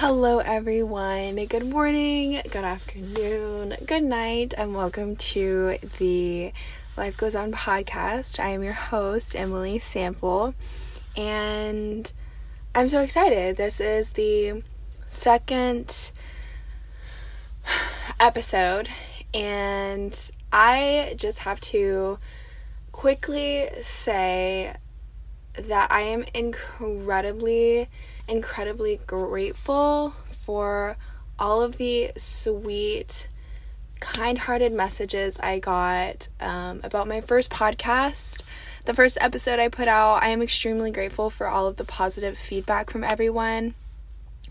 Hello, everyone. Good morning, good afternoon, good night, and welcome to the Life Goes On podcast. I am your host, Emily Sample, and I'm so excited. This is the second episode, and I just have to quickly say that I am incredibly incredibly grateful for all of the sweet, kind hearted messages I got um, about my first podcast. The first episode I put out, I am extremely grateful for all of the positive feedback from everyone.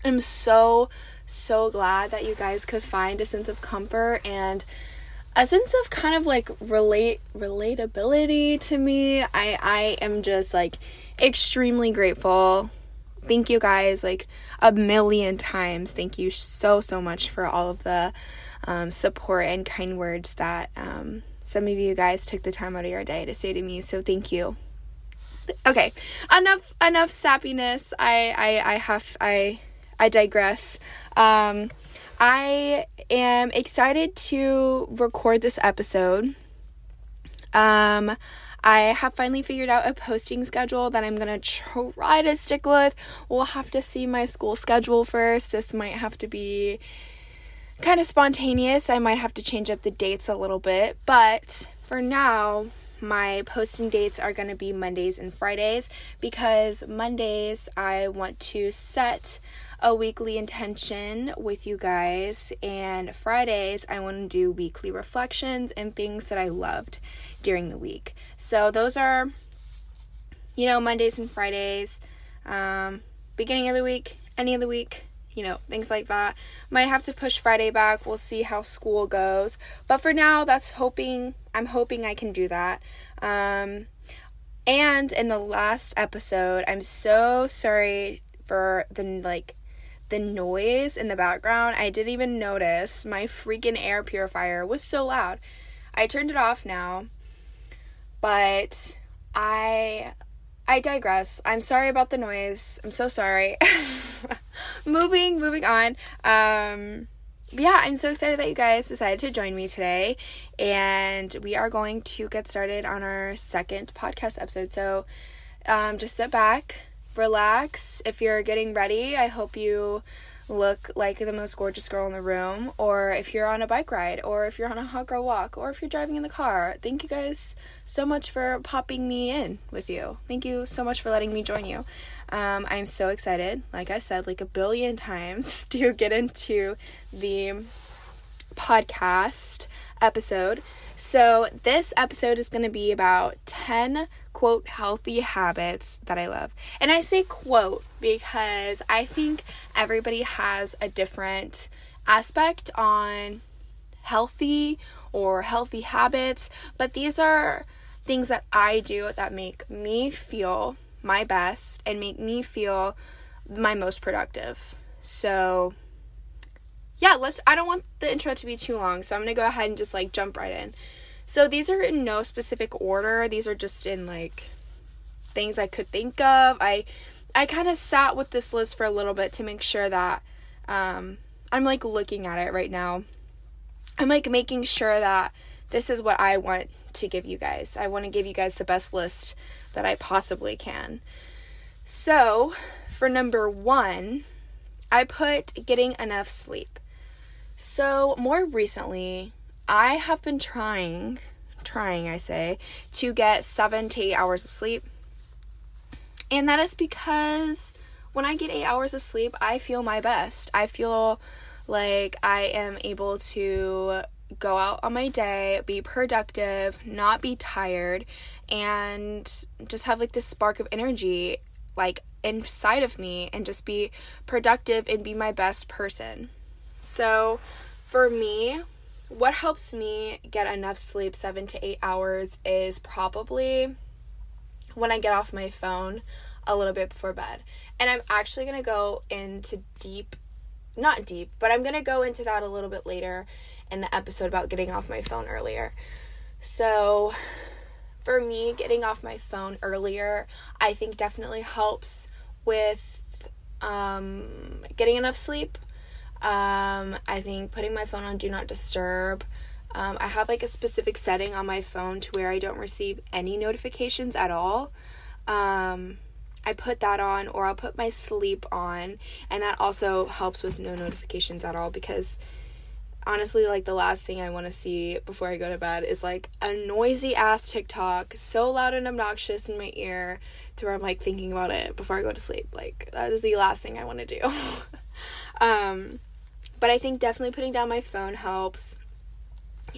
I'm so, so glad that you guys could find a sense of comfort and a sense of kind of like relate relatability to me. I I am just like extremely grateful thank you guys like a million times. Thank you so, so much for all of the um, support and kind words that um, some of you guys took the time out of your day to say to me. So thank you. Okay, enough enough sappiness. I I, I have I I digress. Um, I am excited to record this episode. Um, I have finally figured out a posting schedule that I'm to try to stick with. We'll have to see my school schedule first. This might have to be kind of spontaneous. I might have to change up the dates a little bit, but for now, my posting dates are going to be Mondays and Fridays because Mondays I want to set a weekly intention with you guys, and Fridays I want to do weekly reflections and things that I loved during the week. So, those are, you know, Mondays and Fridays, um, beginning of the week, any of the week, you know, things like that. Might have to push Friday back. We'll see how school goes. But for now, that's hoping, I'm hoping I can do that. Um, and in the last episode, I'm so sorry for the like the noise in the background. I didn't even notice my freaking air purifier was so loud. I turned it off now. But I I digress. I'm sorry about the noise. I'm so sorry. moving, moving on. Um yeah, I'm so excited that you guys decided to join me today. And we are going to get started on our second podcast episode. So um, just sit back, relax. If you're getting ready, I hope you look like the most gorgeous girl in the room, or if you're on a bike ride, or if you're on a hot girl walk, or if you're driving in the car. Thank you guys so much for popping me in with you. Thank you so much for letting me join you. Um, I'm so excited, like I said, like a billion times, to get into the podcast episode. So, this episode is going to be about 10 quote healthy habits that I love. And I say quote because I think everybody has a different aspect on healthy or healthy habits, but these are things that I do that make me feel my best and make me feel my most productive. So, yeah, let's I don't want the intro to be too long, so I'm going to go ahead and just like jump right in. So these are in no specific order. These are just in like things I could think of. I I kind of sat with this list for a little bit to make sure that um, I'm like looking at it right now. I'm like making sure that this is what I want to give you guys. I want to give you guys the best list that I possibly can. So, for number 1, I put getting enough sleep. So, more recently, I have been trying, trying, I say, to get seven to eight hours of sleep. And that is because when I get eight hours of sleep, I feel my best. I feel like I am able to go out on my day, be productive, not be tired, and just have like this spark of energy like inside of me and just be productive and be my best person. So, for me, what helps me get enough sleep, seven to eight hours, is probably when I get off my phone a little bit before bed. And I'm actually going to go into deep, not deep, but I'm going to go into that a little bit later in the episode about getting off my phone earlier. So, for me, getting off my phone earlier, I think definitely helps with um, getting enough sleep. Um, I think putting my phone on do not disturb. Um, I have like a specific setting on my phone to where I don't receive any notifications at all. Um, I put that on, or I'll put my sleep on, and that also helps with no notifications at all because honestly, like the last thing I want to see before I go to bed is like a noisy ass TikTok, so loud and obnoxious in my ear, to where I'm like thinking about it before I go to sleep. Like that is the last thing I want to do. um, but I think definitely putting down my phone helps.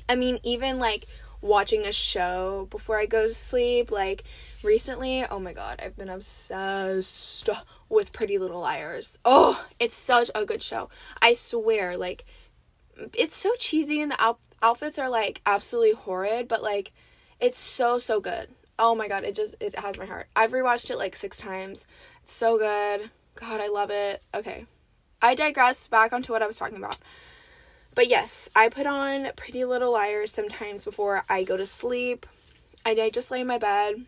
I mean, even like watching a show before I go to sleep, like recently, oh my god, I've been obsessed with Pretty Little Liars. Oh, it's such a good show. I swear, like it's so cheesy and the out- outfits are like absolutely horrid, but like it's so so good. Oh my god, it just it has my heart. I've rewatched it like 6 times. It's so good. God, I love it. Okay. I digress back onto what I was talking about. But yes, I put on Pretty Little Liars sometimes before I go to sleep. And I just lay in my bed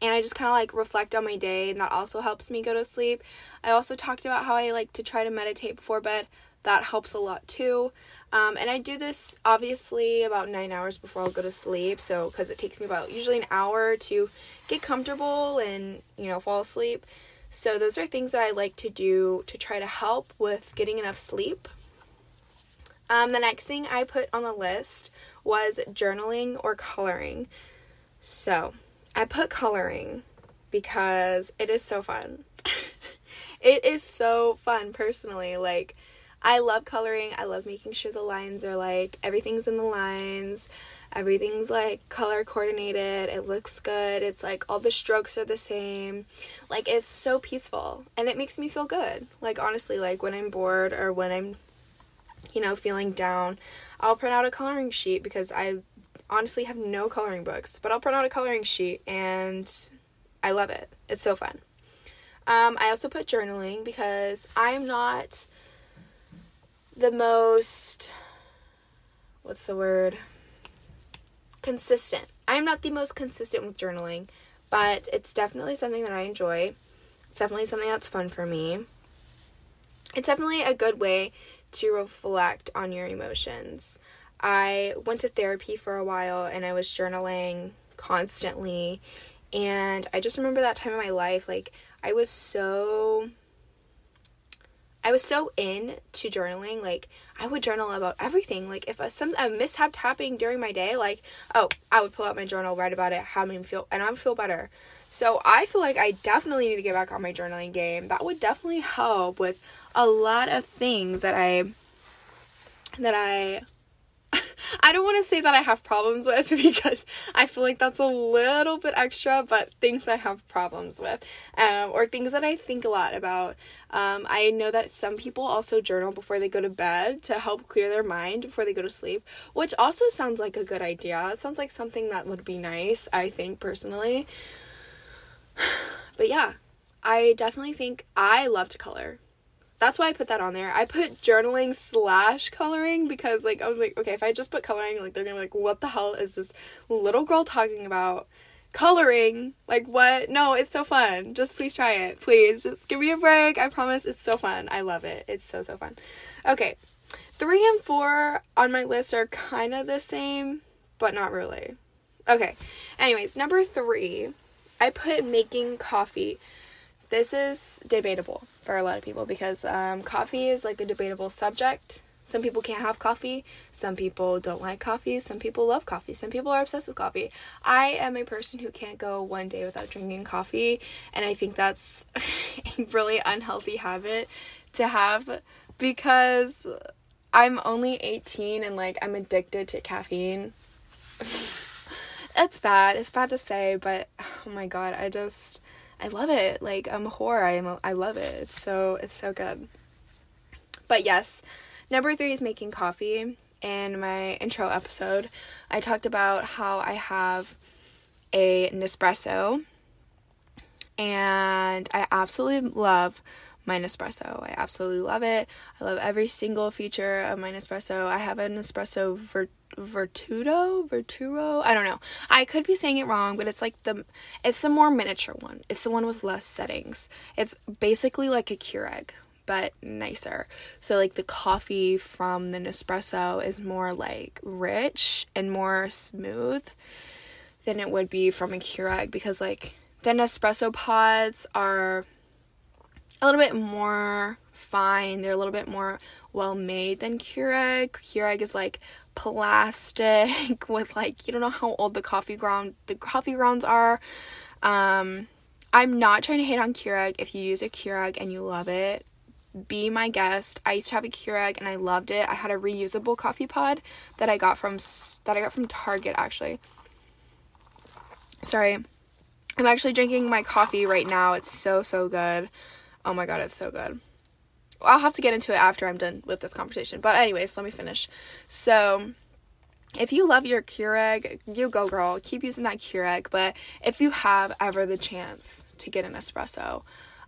and I just kind of like reflect on my day, and that also helps me go to sleep. I also talked about how I like to try to meditate before bed that helps a lot too. Um, and I do this obviously about nine hours before I'll go to sleep. So, because it takes me about usually an hour to get comfortable and, you know, fall asleep. So, those are things that I like to do to try to help with getting enough sleep. Um, the next thing I put on the list was journaling or coloring. So, I put coloring because it is so fun. it is so fun personally. Like, I love coloring. I love making sure the lines are like everything's in the lines. Everything's like color coordinated. It looks good. It's like all the strokes are the same. Like it's so peaceful and it makes me feel good. Like honestly, like when I'm bored or when I'm you know, feeling down, I'll print out a coloring sheet because I honestly have no coloring books, but I'll print out a coloring sheet and I love it. It's so fun. Um, I also put journaling because I'm not the most what's the word consistent. I'm not the most consistent with journaling but it's definitely something that i enjoy. It's definitely something that's fun for me. It's definitely a good way to reflect on your emotions. I went to therapy for a while and i was journaling constantly and i just remember that time in my life like i was so I was so in to journaling, like I would journal about everything. Like if a, some a mishap happening during my day, like oh, I would pull out my journal, write about it, how me feel, and I would feel better. So I feel like I definitely need to get back on my journaling game. That would definitely help with a lot of things that I that I I don't want to say that I have problems with because I feel like that's a little bit extra, but things I have problems with, um, or things that I think a lot about. Um, I know that some people also journal before they go to bed to help clear their mind before they go to sleep, which also sounds like a good idea. It sounds like something that would be nice, I think personally. But yeah, I definitely think I love to color that's why I put that on there. I put journaling slash coloring because like I was like, okay, if I just put coloring, like they're gonna be like, what the hell is this little girl talking about? Coloring? Like what? No, it's so fun. Just please try it. Please. Just give me a break. I promise it's so fun. I love it. It's so so fun. Okay. Three and four on my list are kind of the same, but not really. Okay. Anyways, number three, I put making coffee. This is debatable for a lot of people because um, coffee is like a debatable subject. Some people can't have coffee. Some people don't like coffee. Some people love coffee. Some people are obsessed with coffee. I am a person who can't go one day without drinking coffee, and I think that's a really unhealthy habit to have because I'm only 18 and like I'm addicted to caffeine. it's bad. It's bad to say, but oh my god, I just I love it. Like I'm a whore. I am. A, I love it. It's so. It's so good. But yes, number three is making coffee. In my intro episode, I talked about how I have a Nespresso, and I absolutely love my Nespresso. I absolutely love it. I love every single feature of my Nespresso. I have an Nespresso Vert- Vertudo, Verturo. I don't know. I could be saying it wrong, but it's like the it's the more miniature one. It's the one with less settings. It's basically like a Keurig, but nicer. So like the coffee from the Nespresso is more like rich and more smooth than it would be from a Keurig because like the Nespresso pods are a little bit more fine. They're a little bit more well made than Keurig. Keurig is like plastic with like you don't know how old the coffee ground the coffee grounds are. Um, I'm not trying to hate on Keurig. If you use a Keurig and you love it, be my guest. I used to have a Keurig and I loved it. I had a reusable coffee pod that I got from that I got from Target actually. Sorry. I'm actually drinking my coffee right now. It's so so good. Oh my god, it's so good. I'll have to get into it after I'm done with this conversation. But anyways, let me finish. So, if you love your Keurig, you go girl. Keep using that Keurig. But if you have ever the chance to get a Nespresso,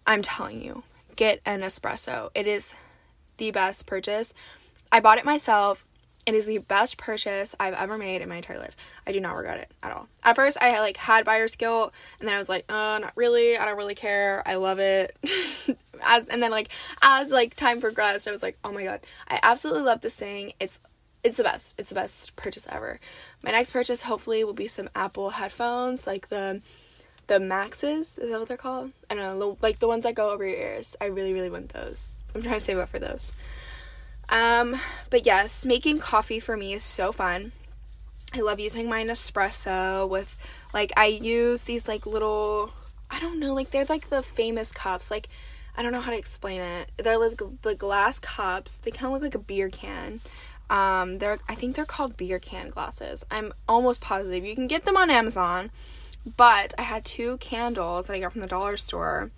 I'm telling you, get a Nespresso. It is the best purchase. I bought it myself. It is the best purchase I've ever made in my entire life. I do not regret it at all. At first, I like had buyer's guilt, and then I was like, "Uh, not really. I don't really care. I love it." as and then like as like time progressed, I was like, "Oh my god, I absolutely love this thing. It's it's the best. It's the best purchase ever." My next purchase hopefully will be some Apple headphones, like the the Maxes. Is that what they're called? I don't know, like the ones that go over your ears. I really really want those. I'm trying to save up for those. Um, but yes, making coffee for me is so fun. I love using my Nespresso with like I use these like little I don't know, like they're like the famous cups. Like I don't know how to explain it. They're like the glass cups. They kind of look like a beer can. Um, they're I think they're called beer can glasses. I'm almost positive you can get them on Amazon. But I had two candles that I got from the dollar store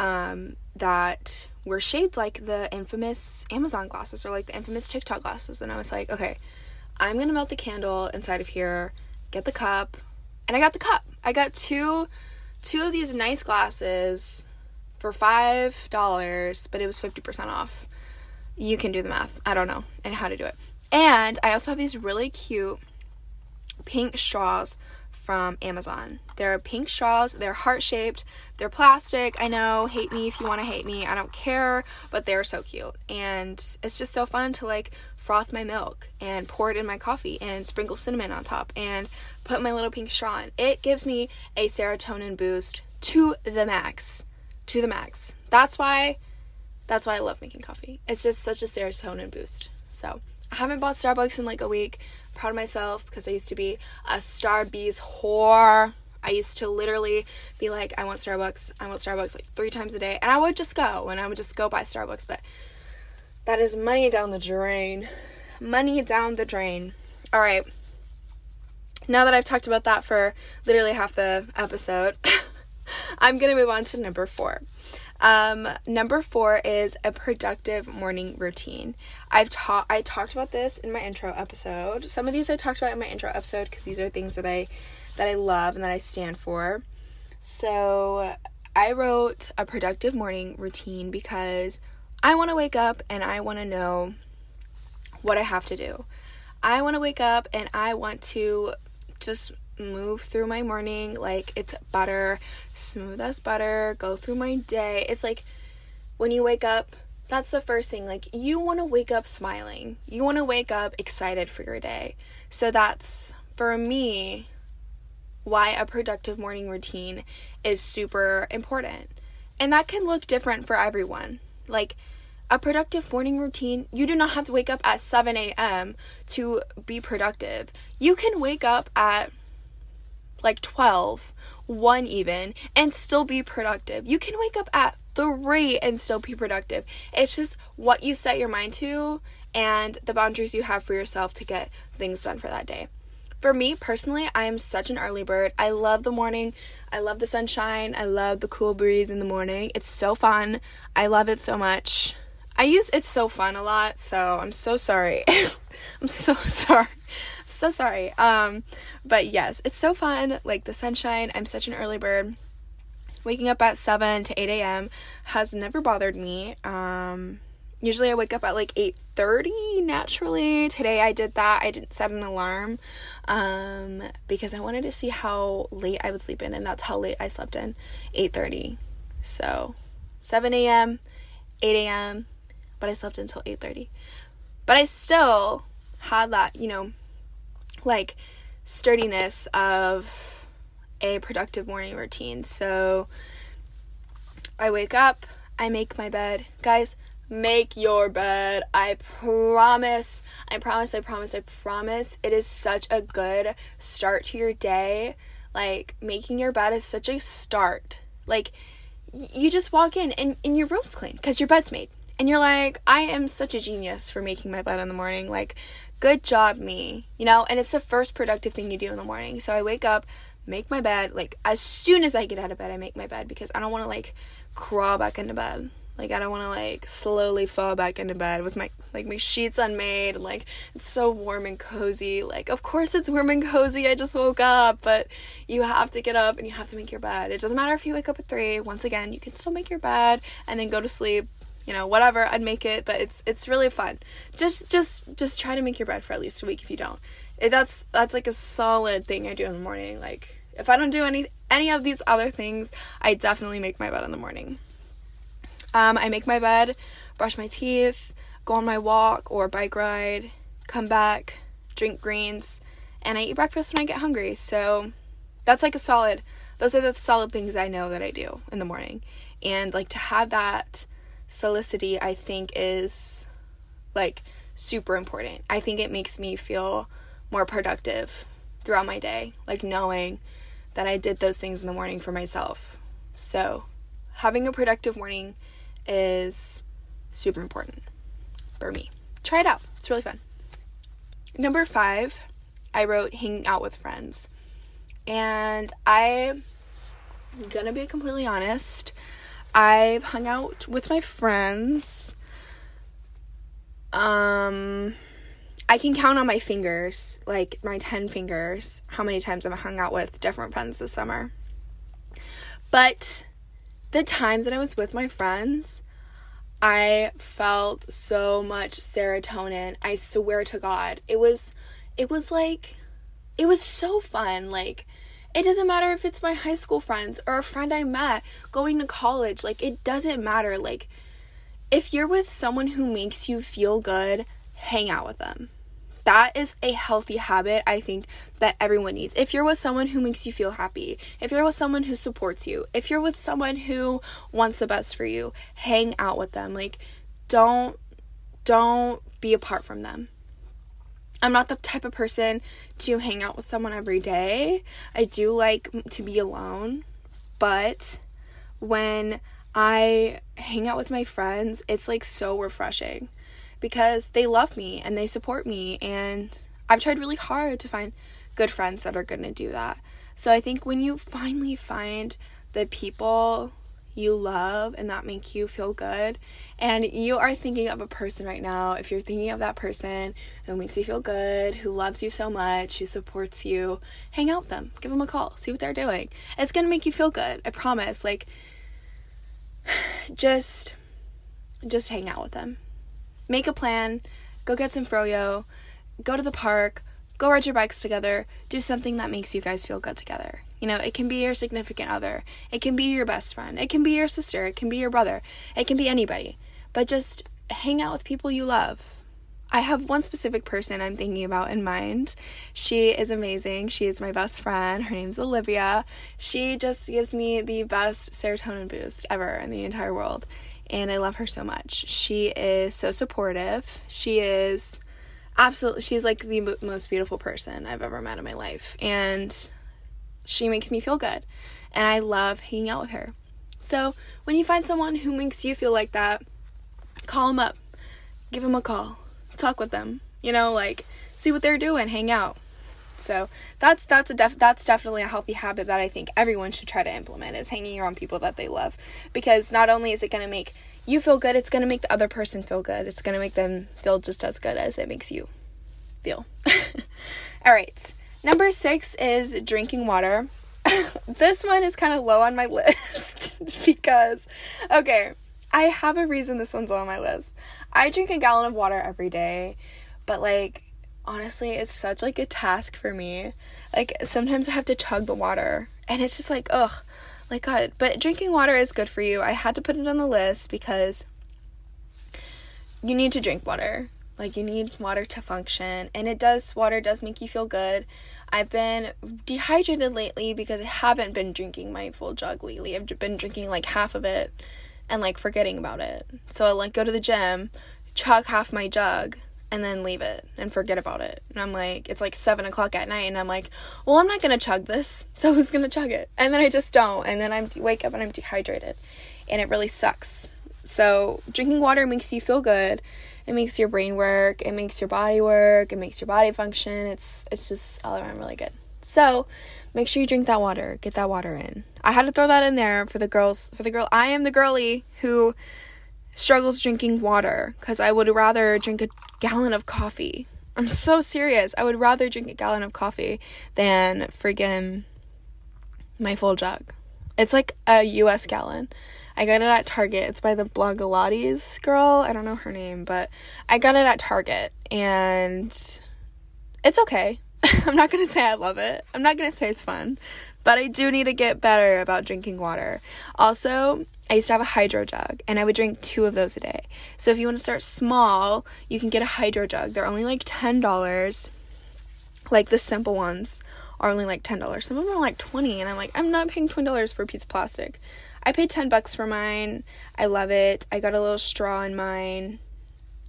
um, that were shaped like the infamous Amazon glasses or like the infamous TikTok glasses. And I was like, okay, I'm gonna melt the candle inside of here, get the cup, and I got the cup. I got two two of these nice glasses for five dollars, but it was fifty percent off. You can do the math. I don't know and how to do it. And I also have these really cute pink straws from Amazon. They're pink straws, they're heart shaped, they're plastic. I know, hate me if you want to hate me, I don't care, but they're so cute. And it's just so fun to like froth my milk and pour it in my coffee and sprinkle cinnamon on top and put my little pink straw in. It gives me a serotonin boost to the max. To the max. That's why that's why I love making coffee. It's just such a serotonin boost. So, I haven't bought Starbucks in like a week proud of myself because I used to be a Starbucks whore. I used to literally be like, I want Starbucks, I want Starbucks like three times a day. And I would just go and I would just go buy Starbucks. But that is money down the drain. Money down the drain. All right. Now that I've talked about that for literally half the episode, I'm going to move on to number four. Um, number four is a productive morning routine. I've taught I talked about this in my intro episode. Some of these I talked about in my intro episode because these are things that I that I love and that I stand for. So I wrote a productive morning routine because I want to wake up and I want to know what I have to do. I want to wake up and I want to just move through my morning like it's butter, smooth as butter, go through my day. It's like when you wake up, that's the first thing. Like you want to wake up smiling. You want to wake up excited for your day. So that's for me why a productive morning routine is super important. And that can look different for everyone. Like a productive morning routine, you do not have to wake up at 7 a.m. to be productive. You can wake up at like 12, 1 even, and still be productive. You can wake up at 3 and still be productive. It's just what you set your mind to and the boundaries you have for yourself to get things done for that day. For me personally, I am such an early bird. I love the morning. I love the sunshine. I love the cool breeze in the morning. It's so fun. I love it so much. I use it's so fun a lot, so I'm so sorry. I'm so sorry so sorry. Um, but yes, it's so fun. Like the sunshine. I'm such an early bird. waking up at 7 to 8 a.m. has never bothered me. Um, usually I wake up at like 8:30 naturally. Today I did that. I didn't set an alarm um, because I wanted to see how late I would sleep in and that's how late I slept in. 8:30. So, 7 a.m., 8 a.m., but I slept until 8:30. But I still had that, you know, like sturdiness of a productive morning routine. So I wake up, I make my bed. Guys, make your bed. I promise, I promise, I promise, I promise. It is such a good start to your day. Like, making your bed is such a start. Like, you just walk in and, and your room's clean because your bed's made. And you're like, I am such a genius for making my bed in the morning. Like, good job, me. You know, and it's the first productive thing you do in the morning. So I wake up, make my bed. Like, as soon as I get out of bed, I make my bed because I don't want to, like, crawl back into bed. Like I don't want to like slowly fall back into bed with my like my sheets unmade and like it's so warm and cozy. Like of course it's warm and cozy. I just woke up, but you have to get up and you have to make your bed. It doesn't matter if you wake up at 3. Once again, you can still make your bed and then go to sleep. You know, whatever, I'd make it, but it's it's really fun. Just just just try to make your bed for at least a week if you don't. It, that's that's like a solid thing I do in the morning. Like if I don't do any any of these other things, I definitely make my bed in the morning. Um, I make my bed, brush my teeth, go on my walk or bike ride, come back, drink greens, and I eat breakfast when I get hungry. So that's like a solid, those are the solid things I know that I do in the morning. And like to have that solicity, I think is like super important. I think it makes me feel more productive throughout my day, like knowing that I did those things in the morning for myself. So having a productive morning is super important for me. Try it out, it's really fun. Number five, I wrote hanging out with friends. And I'm gonna be completely honest, I've hung out with my friends. Um, I can count on my fingers, like my 10 fingers, how many times I've hung out with different friends this summer. But the times that I was with my friends, I felt so much serotonin. I swear to God. It was it was like it was so fun. Like it doesn't matter if it's my high school friends or a friend I met going to college. Like it doesn't matter. Like if you're with someone who makes you feel good, hang out with them that is a healthy habit I think that everyone needs. If you're with someone who makes you feel happy, if you're with someone who supports you, if you're with someone who wants the best for you, hang out with them. Like don't don't be apart from them. I'm not the type of person to hang out with someone every day. I do like to be alone, but when I hang out with my friends, it's like so refreshing because they love me and they support me and I've tried really hard to find good friends that are going to do that. So I think when you finally find the people you love and that make you feel good. And you are thinking of a person right now. If you're thinking of that person who makes you feel good who loves you so much who supports you hang out with them. Give them a call. See what they're doing. It's going to make you feel good. I promise. Like just just hang out with them. Make a plan, go get some froyo, go to the park, go ride your bikes together, do something that makes you guys feel good together. You know, it can be your significant other, it can be your best friend, it can be your sister, it can be your brother, it can be anybody. But just hang out with people you love. I have one specific person I'm thinking about in mind. She is amazing. She is my best friend. Her name's Olivia. She just gives me the best serotonin boost ever in the entire world and I love her so much. She is so supportive. She is absolutely she's like the most beautiful person I've ever met in my life and she makes me feel good and I love hanging out with her. So, when you find someone who makes you feel like that, call them up. Give them a call. Talk with them. You know, like see what they're doing, hang out. So that's that's a def- that's definitely a healthy habit that I think everyone should try to implement is hanging around people that they love because not only is it going to make you feel good, it's going to make the other person feel good. It's going to make them feel just as good as it makes you feel. All right. Number 6 is drinking water. this one is kind of low on my list because, okay, I have a reason this one's low on my list. I drink a gallon of water every day, but like, honestly, it's such like a task for me. Like, sometimes I have to chug the water, and it's just like, ugh, like, God. But drinking water is good for you. I had to put it on the list because you need to drink water. Like you need water to function, and it does. Water does make you feel good. I've been dehydrated lately because I haven't been drinking my full jug lately. I've been drinking like half of it and like forgetting about it. So I like go to the gym, chug half my jug, and then leave it and forget about it. And I'm like, it's like seven o'clock at night, and I'm like, well, I'm not gonna chug this, so who's gonna chug it? And then I just don't, and then I wake up and I'm dehydrated, and it really sucks. So drinking water makes you feel good it makes your brain work, it makes your body work, it makes your body function. It's it's just all around really good. So, make sure you drink that water. Get that water in. I had to throw that in there for the girls, for the girl. I am the girly who struggles drinking water cuz I would rather drink a gallon of coffee. I'm so serious. I would rather drink a gallon of coffee than friggin' my full jug. It's like a US gallon. I got it at Target. It's by the Blogilates girl. I don't know her name, but I got it at Target and it's okay. I'm not going to say I love it. I'm not going to say it's fun, but I do need to get better about drinking water. Also, I used to have a hydro jug and I would drink two of those a day. So if you want to start small, you can get a hydro jug. They're only like $10. Like the simple ones are only like $10. Some of them are like 20 and I'm like, I'm not paying $20 for a piece of plastic. I paid 10 bucks for mine. I love it. I got a little straw in mine.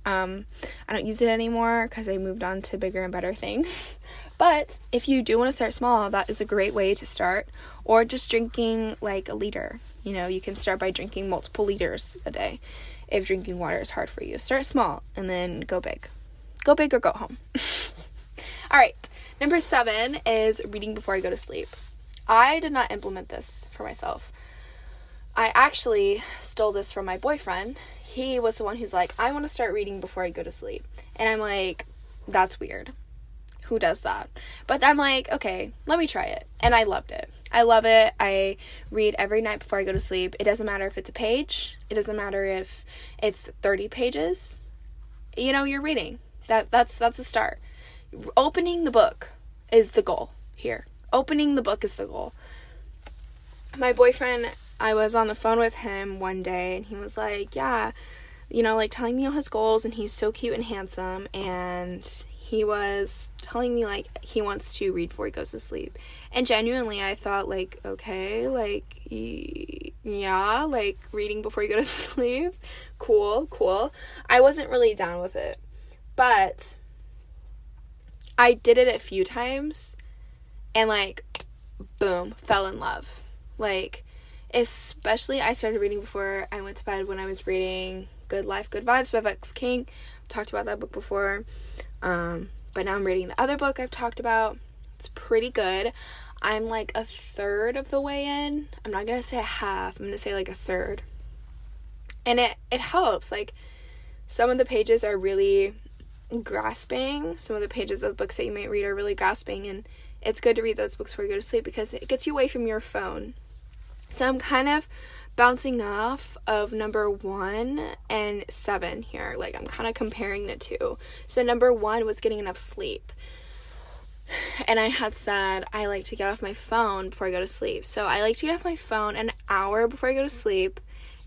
Um, I don't use it anymore because I moved on to bigger and better things. But if you do want to start small, that is a great way to start. Or just drinking like a liter. You know, you can start by drinking multiple liters a day if drinking water is hard for you. Start small and then go big. Go big or go home. All right. Number seven is reading before I go to sleep. I did not implement this for myself. I actually stole this from my boyfriend. He was the one who's like, I want to start reading before I go to sleep. And I'm like, that's weird. Who does that? But I'm like, okay, let me try it. And I loved it. I love it. I read every night before I go to sleep. It doesn't matter if it's a page, it doesn't matter if it's 30 pages. You know, you're reading. That that's that's a start. Opening the book is the goal here. Opening the book is the goal. My boyfriend I was on the phone with him one day and he was like, Yeah, you know, like telling me all his goals and he's so cute and handsome and he was telling me like he wants to read before he goes to sleep. And genuinely I thought like, okay, like yeah, like reading before you go to sleep. Cool, cool. I wasn't really down with it. But I did it a few times and like boom, fell in love. Like especially I started reading before I went to bed when I was reading Good Life, Good Vibes by Vex King. I've talked about that book before. Um, but now I'm reading the other book I've talked about. It's pretty good. I'm like a third of the way in. I'm not gonna say a half, I'm gonna say like a third. And it, it helps. Like some of the pages are really grasping. Some of the pages of books that you might read are really grasping and it's good to read those books before you go to sleep because it gets you away from your phone so I'm kind of bouncing off of number one and seven here. Like I'm kind of comparing the two. So number one was getting enough sleep. And I had said I like to get off my phone before I go to sleep. So I like to get off my phone an hour before I go to sleep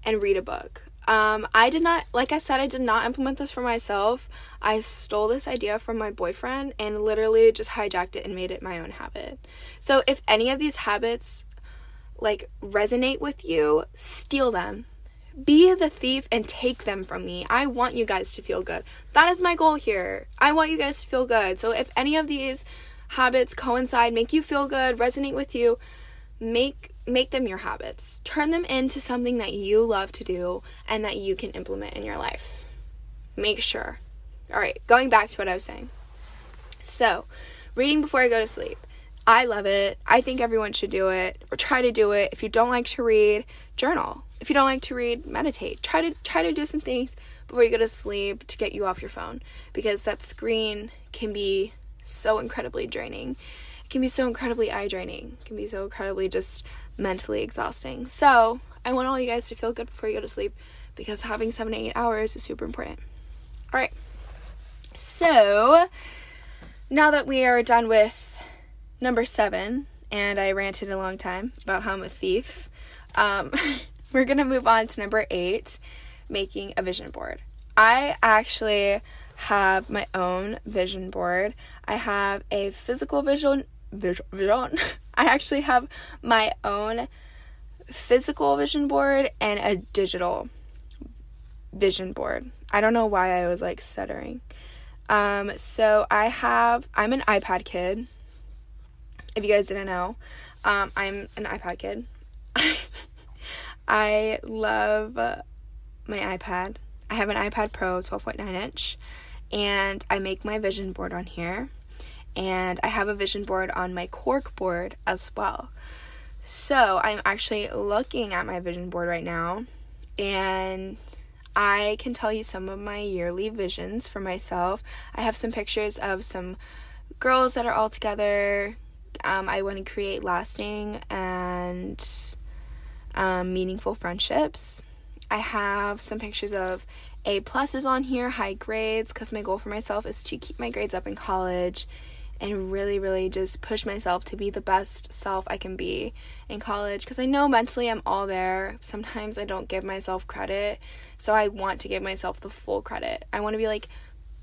and read a book. Um, I did not, like I said, I did not implement this for myself. I stole this idea from my boyfriend and literally just hijacked it and made it my own habit. So if any of these habits like resonate with you, steal them. Be the thief and take them from me. I want you guys to feel good. That is my goal here. I want you guys to feel good. So if any of these habits coincide, make you feel good, resonate with you, make make them your habits. Turn them into something that you love to do and that you can implement in your life. Make sure. All right, going back to what I was saying. So, reading before I go to sleep. I love it. I think everyone should do it or try to do it. If you don't like to read, journal. If you don't like to read, meditate. Try to try to do some things before you go to sleep to get you off your phone because that screen can be so incredibly draining. It can be so incredibly eye draining, It can be so incredibly just mentally exhausting. So, I want all you guys to feel good before you go to sleep because having seven to eight hours is super important. All right. So, now that we are done with number seven, and I ranted a long time about how I'm a thief, um, we're to move on to number eight making a vision board. I actually have my own vision board. I have a physical vision vision. vision. I actually have my own physical vision board and a digital vision board. I don't know why I was like stuttering. Um, so I have, I'm an iPad kid. If you guys didn't know, um, I'm an iPad kid. I love my iPad. I have an iPad Pro 12.9 inch, and I make my vision board on here. And I have a vision board on my cork board as well. So I'm actually looking at my vision board right now, and I can tell you some of my yearly visions for myself. I have some pictures of some girls that are all together. Um, I want to create lasting and um, meaningful friendships. I have some pictures of A pluses on here, high grades, because my goal for myself is to keep my grades up in college and really, really just push myself to be the best self I can be in college because I know mentally I'm all there. Sometimes I don't give myself credit, so I want to give myself the full credit. I want to be like,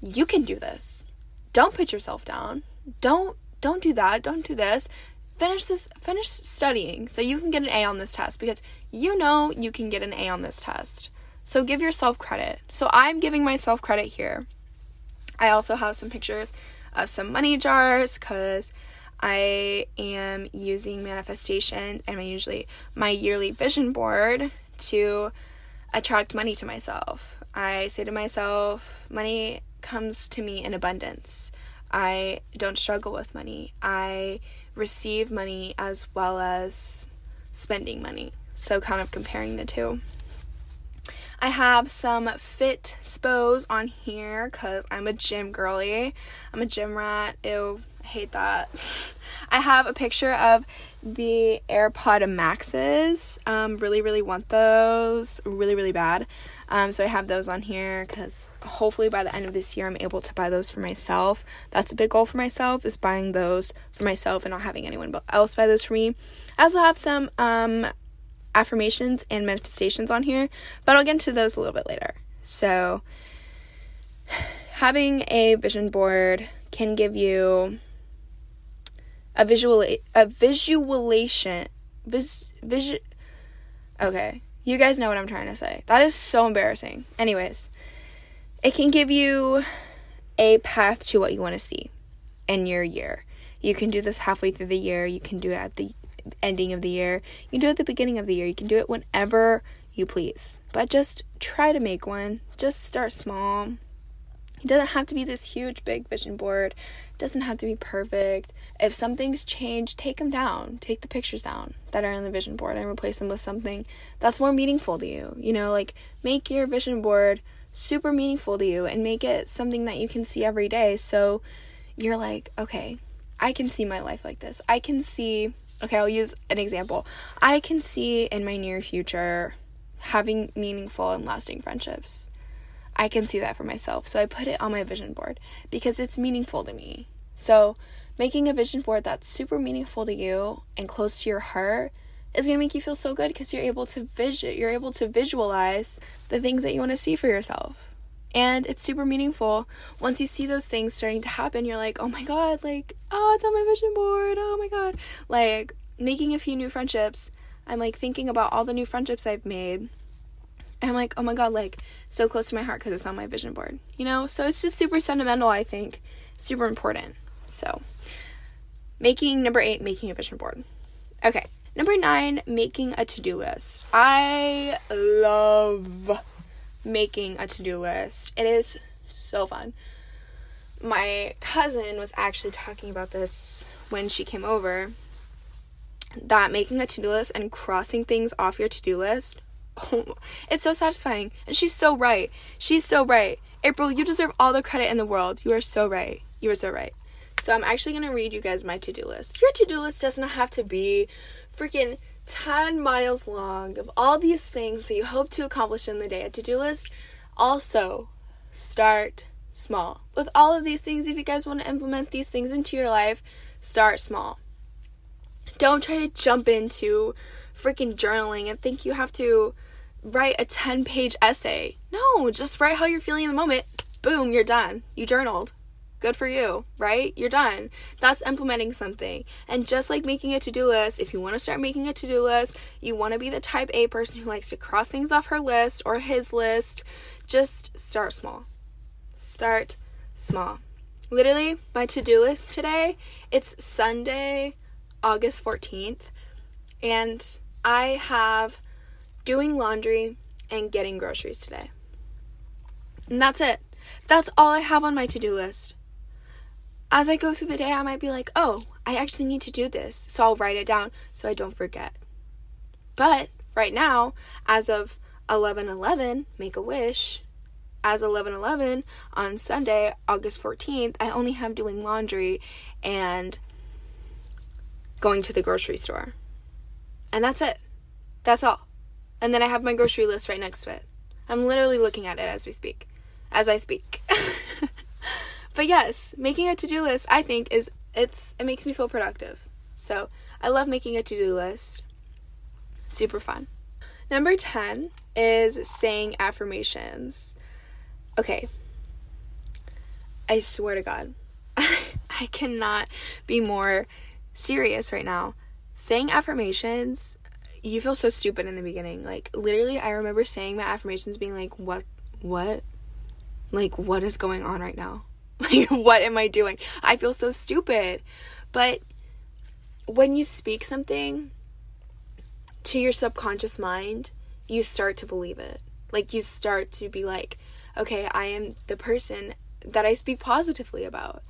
you can do this. Don't put yourself down. Don't don't do that. Don't do this. Finish this finish studying so you can get an A on this test because you know you can get an A on this test. So give yourself credit. So I'm giving myself credit here. I also have some pictures of some money jars because I am using manifestation and I usually my yearly vision board to attract money to myself. I say to myself, money comes to me in abundance. I don't struggle with money. I receive money as well as spending money. So, kind of comparing the two. I have some fit spos on here because I'm a gym girly. I'm a gym rat. Ew, I hate that. I have a picture of the AirPod Maxes. Um, really, really want those. Really, really bad. Um, so I have those on here because hopefully by the end of this year I'm able to buy those for myself. That's a big goal for myself is buying those for myself and not having anyone else buy those for me. I also have some um, affirmations and manifestations on here, but I'll get into those a little bit later. So, having a vision board can give you a visual a visualization vis, vision okay you guys know what i'm trying to say that is so embarrassing anyways it can give you a path to what you want to see in your year you can do this halfway through the year you can do it at the ending of the year. You can do it at the beginning of the year. You can do it whenever you please. But just try to make one. Just start small. It doesn't have to be this huge, big vision board. Doesn't have to be perfect. If something's changed, take them down. Take the pictures down that are on the vision board and replace them with something that's more meaningful to you. You know, like make your vision board super meaningful to you and make it something that you can see every day. So you're like, okay, I can see my life like this. I can see okay, I'll use an example. I can see in my near future having meaningful and lasting friendships. I can see that for myself. So I put it on my vision board because it's meaningful to me. So making a vision board that's super meaningful to you and close to your heart is going to make you feel so good because you're able to vision you're able to visualize the things that you want to see for yourself. And it's super meaningful. Once you see those things starting to happen, you're like, oh my god, like, oh, it's on my vision board. Oh my god. Like, making a few new friendships, I'm like thinking about all the new friendships I've made. And I'm like, oh my god, like, so close to my heart because it's on my vision board. You know? So it's just super sentimental, I think. Super important. So, making number eight, making a vision board. Okay. Number nine, making a to do list. I love making a to do list. It is so fun. My cousin was actually talking about this when she came over that making a to do list and crossing things off your to do list, oh, it's so satisfying. And she's so right. She's so right. April, you deserve all the credit in the world. You are so right. You are so right. So I'm actually going to read you guys my to do list. Your to do list doesn't have to be freaking 10 miles long of all these things that you hope to accomplish in the day. A to do list also start small. With all of these things, if you guys want to implement these things into your life, start small. Don't try to jump into freaking journaling and think you have to write a 10 page essay. No, just write how you're feeling in the moment. Boom, you're done. You journaled. Good for you, right? You're done. That's implementing something. And just like making a to do list, if you want to start making a to do list, you want to be the type A person who likes to cross things off her list or his list, just start small. Start small. Literally, my to do list today, it's Sunday, August 14th, and I have doing laundry and getting groceries today. And that's it. That's all I have on my to do list as I go through the day, I might be like, oh, I actually need to do this. So I'll write it down so I don't forget. But right now, as of 11 11, make a wish. As 11 11 on Sunday, August 14th, I only have doing laundry and going to the grocery store. And that's it. That's all. And then I have my grocery list right next to it. I'm literally looking at it as we speak, as I speak. But yes, making a to-do list I think is it's it makes me feel productive. So, I love making a to-do list. Super fun. Number 10 is saying affirmations. Okay. I swear to God. I cannot be more serious right now. Saying affirmations, you feel so stupid in the beginning. Like literally I remember saying my affirmations being like, "What what? Like what is going on right now?" Like, what am I doing? I feel so stupid. But when you speak something to your subconscious mind, you start to believe it. Like, you start to be like, okay, I am the person that I speak positively about.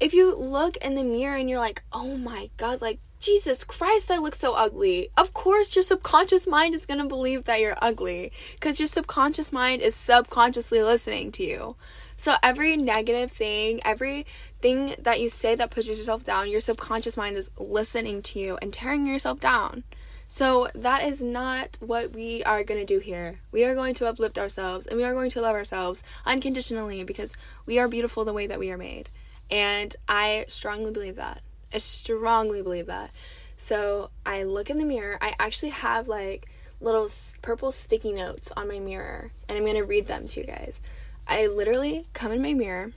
If you look in the mirror and you're like, oh my god, like, Jesus Christ, I look so ugly. Of course, your subconscious mind is gonna believe that you're ugly because your subconscious mind is subconsciously listening to you. So every negative thing, every thing that you say that pushes yourself down, your subconscious mind is listening to you and tearing yourself down. So that is not what we are going to do here. We are going to uplift ourselves and we are going to love ourselves unconditionally because we are beautiful the way that we are made. And I strongly believe that. I strongly believe that. So I look in the mirror. I actually have like little purple sticky notes on my mirror and I'm to read them to you guys. I literally come in my mirror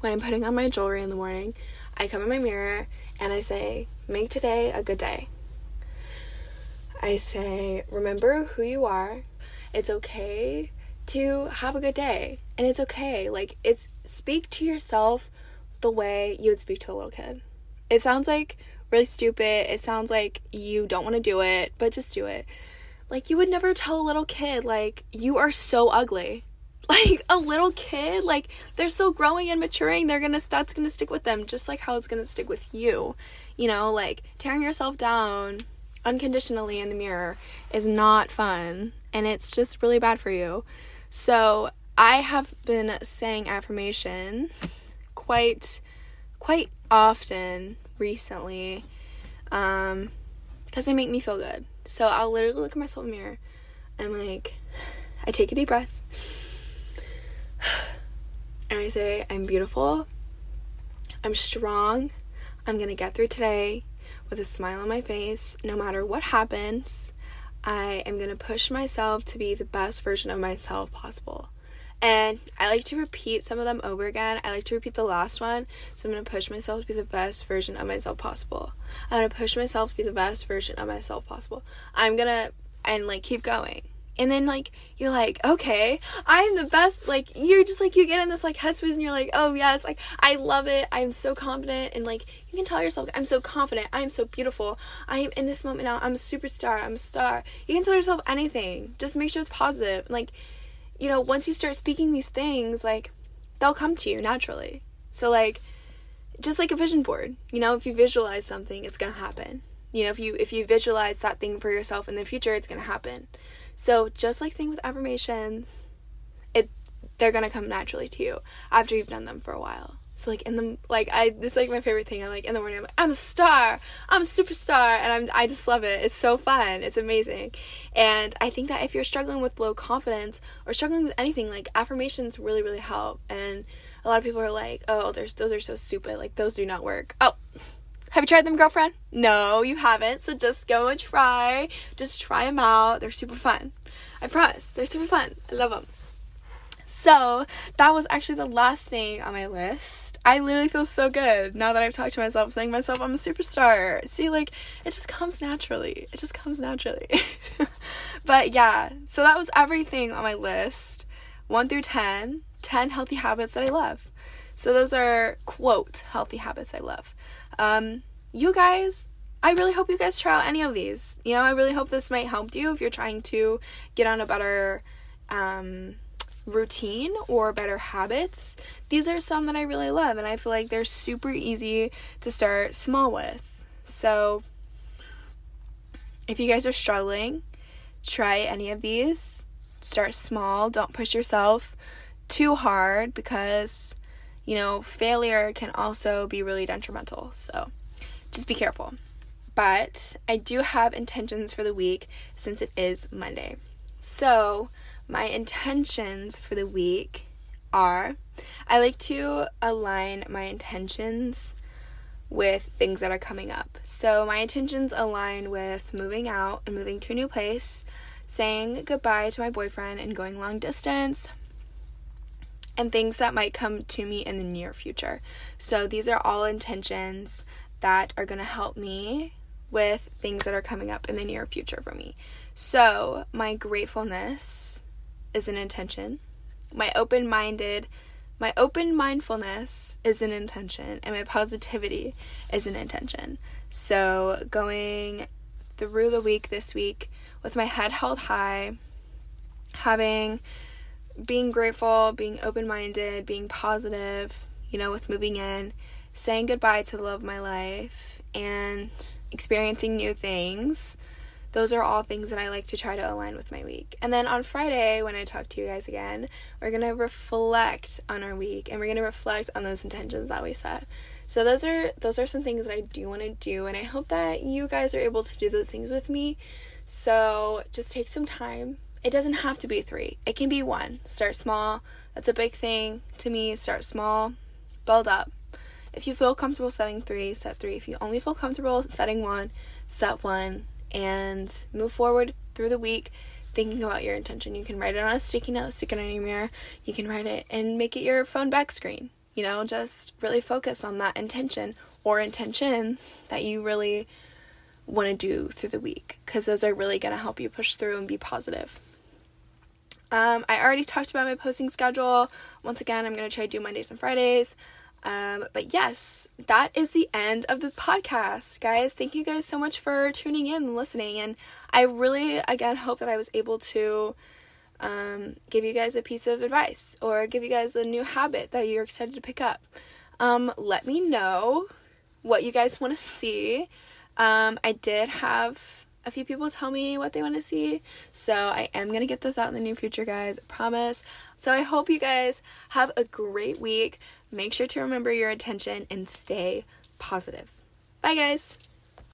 when I'm putting on my jewelry in the morning. I come in my mirror and I say, Make today a good day. I say, Remember who you are. It's okay to have a good day. And it's okay. Like, it's speak to yourself the way you would speak to a little kid. It sounds like really stupid. It sounds like you don't want to do it, but just do it. Like, you would never tell a little kid, like, you are so ugly like a little kid like they're still growing and maturing they're gonna that's gonna stick with them just like how it's gonna stick with you you know like tearing yourself down unconditionally in the mirror is not fun and it's just really bad for you so i have been saying affirmations quite quite often recently um because they make me feel good so i'll literally look at myself in the mirror and like i take a deep breath and I say, I'm beautiful, I'm strong, I'm gonna get through today with a smile on my face, no matter what happens. I am gonna push myself to be the best version of myself possible. And I like to repeat some of them over again. I like to repeat the last one. So I'm to push myself to be the best version of myself possible. I'm to push myself to be the best version of myself possible. I'm to, and like keep going. And then like you're like okay i'm the best like you're just like you get in this like headspace and you're like oh yes like i love it. I'm so confident. And like you can tell yourself i'm so confident. I'm so beautiful. I am in this moment now. I'm a superstar. I'm a star. You can tell yourself anything. Just make sure it's positive. Like you know once you start speaking these things like they'll come to you naturally. So like just like a vision board you know if you visualize something it's gonna happen. You know if you if you visualize that thing for yourself in the future it's gonna happen. So just like saying with affirmations, it they're gonna come naturally to you after you've done them for a while. So like in the like I this is like my favorite thing. I'm like in the morning I'm like I'm a star. I'm a superstar and I'm I just love it. It's so fun. It's amazing. And I think that if you're struggling with low confidence or struggling with anything like affirmations really really help. And a lot of people are like, "Oh, there's those are so stupid. Like those do not work." Oh, have you tried them, girlfriend? No, you haven't. So just go and try. Just try them out. They're super fun. I promise. They're super fun. I love them. So that was actually the last thing on my list. I literally feel so good now that I've talked to myself, saying myself I'm a superstar. See, like it just comes naturally. It just comes naturally. but yeah, so that was everything on my list. 1 through 10, 10 healthy habits that I love. So those are quote healthy habits I love. Um, you guys, I really hope you guys try out any of these. You know, I really hope this might help you if you're trying to get on a better um, routine or better habits. These are some that I really love, and I feel like they're super easy to start small with. So, if you guys are struggling, try any of these. Start small, don't push yourself too hard because you know, failure can also be really detrimental. So just be careful. But I do have intentions for the week since it is Monday. So, my intentions for the week are I like to align my intentions with things that are coming up. So, my intentions align with moving out and moving to a new place, saying goodbye to my boyfriend and going long distance, and things that might come to me in the near future. So these are all intentions that are going to help me with things that are coming up in the near future for me. So, my gratefulness is an intention. My open-minded my open mindfulness is an intention and my positivity is an intention. So, going through the week this week with my head held high, having being grateful, being open minded, being positive, you know, with moving in, saying goodbye to the love of my life, and experiencing new things. Those are all things that I like to try to align with my week. And then on Friday, when I talk to you guys again, we're going to reflect on our week and we're going to reflect on those intentions that we set. So those are those are some things that I do want to do and I hope that you guys are able to do those things with me. So just take some time it doesn't have to be three, it can be one. Start small. That's a big thing to me. Start small, build up. If you feel comfortable setting three, set three. If you only feel comfortable setting one, set one and move forward through the week thinking about your intention. You can write it on a sticky note, stick it on your mirror. You can write it and make it your phone back screen. You know, just really focus on that intention or intentions that you really want to do through the week because those are really going to help you push through and be positive. Um, I already talked about my posting schedule. Once again, I'm going to try to do Mondays and Fridays. Um, but yes, that is the end of this podcast, guys. Thank you guys so much for tuning in and listening. And I really, again, hope that I was able to um, give you guys a piece of advice or give you guys a new habit that you're excited to pick up. Um, let me know what you guys want to see. Um, I did have a few people tell me what they want to see. So I am going to get this out in the near future, guys. I promise. So I hope you guys have a great week. Make sure to remember your attention and stay positive. Bye, guys.